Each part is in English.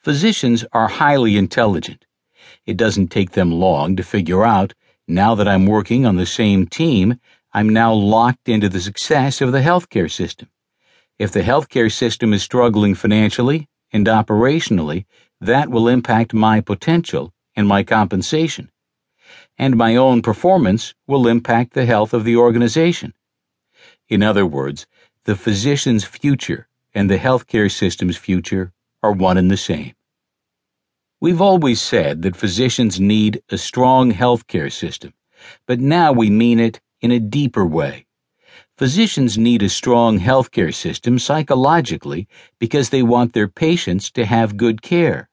Physicians are highly intelligent. It doesn't take them long to figure out now that I'm working on the same team, I'm now locked into the success of the healthcare system. If the healthcare system is struggling financially and operationally, that will impact my potential and my compensation. And my own performance will impact the health of the organization. In other words, the physician's future and the healthcare system's future are one and the same. We've always said that physicians need a strong healthcare system, but now we mean it in a deeper way. Physicians need a strong healthcare system psychologically because they want their patients to have good care.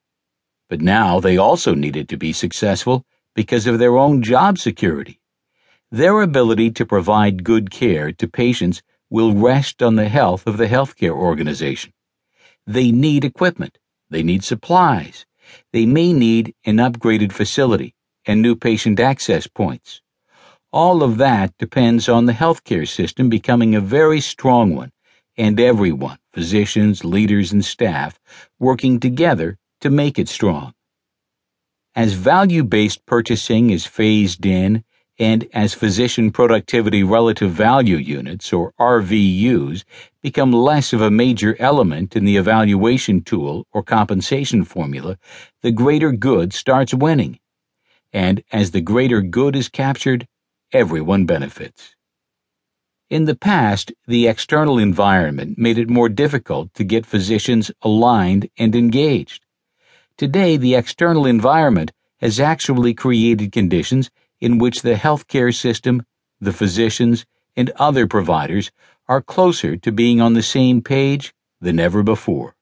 But now they also need it to be successful because of their own job security. Their ability to provide good care to patients will rest on the health of the healthcare organization. They need equipment. They need supplies. They may need an upgraded facility and new patient access points. All of that depends on the healthcare system becoming a very strong one and everyone, physicians, leaders, and staff, working together to make it strong. As value based purchasing is phased in and as physician productivity relative value units, or RVUs, become less of a major element in the evaluation tool or compensation formula, the greater good starts winning. And as the greater good is captured, everyone benefits. In the past, the external environment made it more difficult to get physicians aligned and engaged. Today, the external environment has actually created conditions in which the healthcare system, the physicians, and other providers are closer to being on the same page than ever before.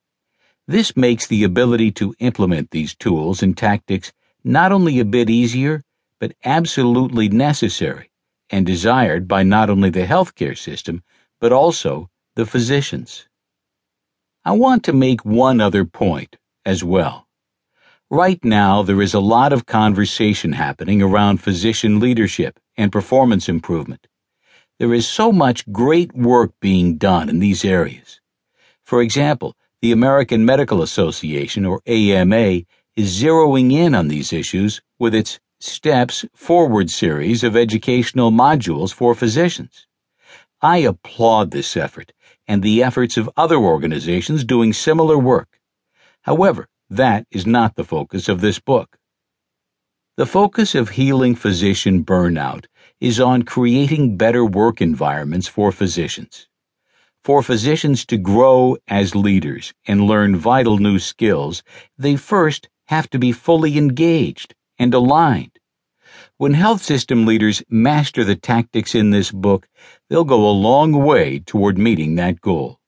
This makes the ability to implement these tools and tactics not only a bit easier, but absolutely necessary and desired by not only the healthcare system, but also the physicians. I want to make one other point as well. Right now, there is a lot of conversation happening around physician leadership and performance improvement. There is so much great work being done in these areas. For example, the American Medical Association, or AMA, is zeroing in on these issues with its Steps Forward series of educational modules for physicians. I applaud this effort and the efforts of other organizations doing similar work. However, that is not the focus of this book. The focus of healing physician burnout is on creating better work environments for physicians. For physicians to grow as leaders and learn vital new skills, they first have to be fully engaged and aligned. When health system leaders master the tactics in this book, they'll go a long way toward meeting that goal.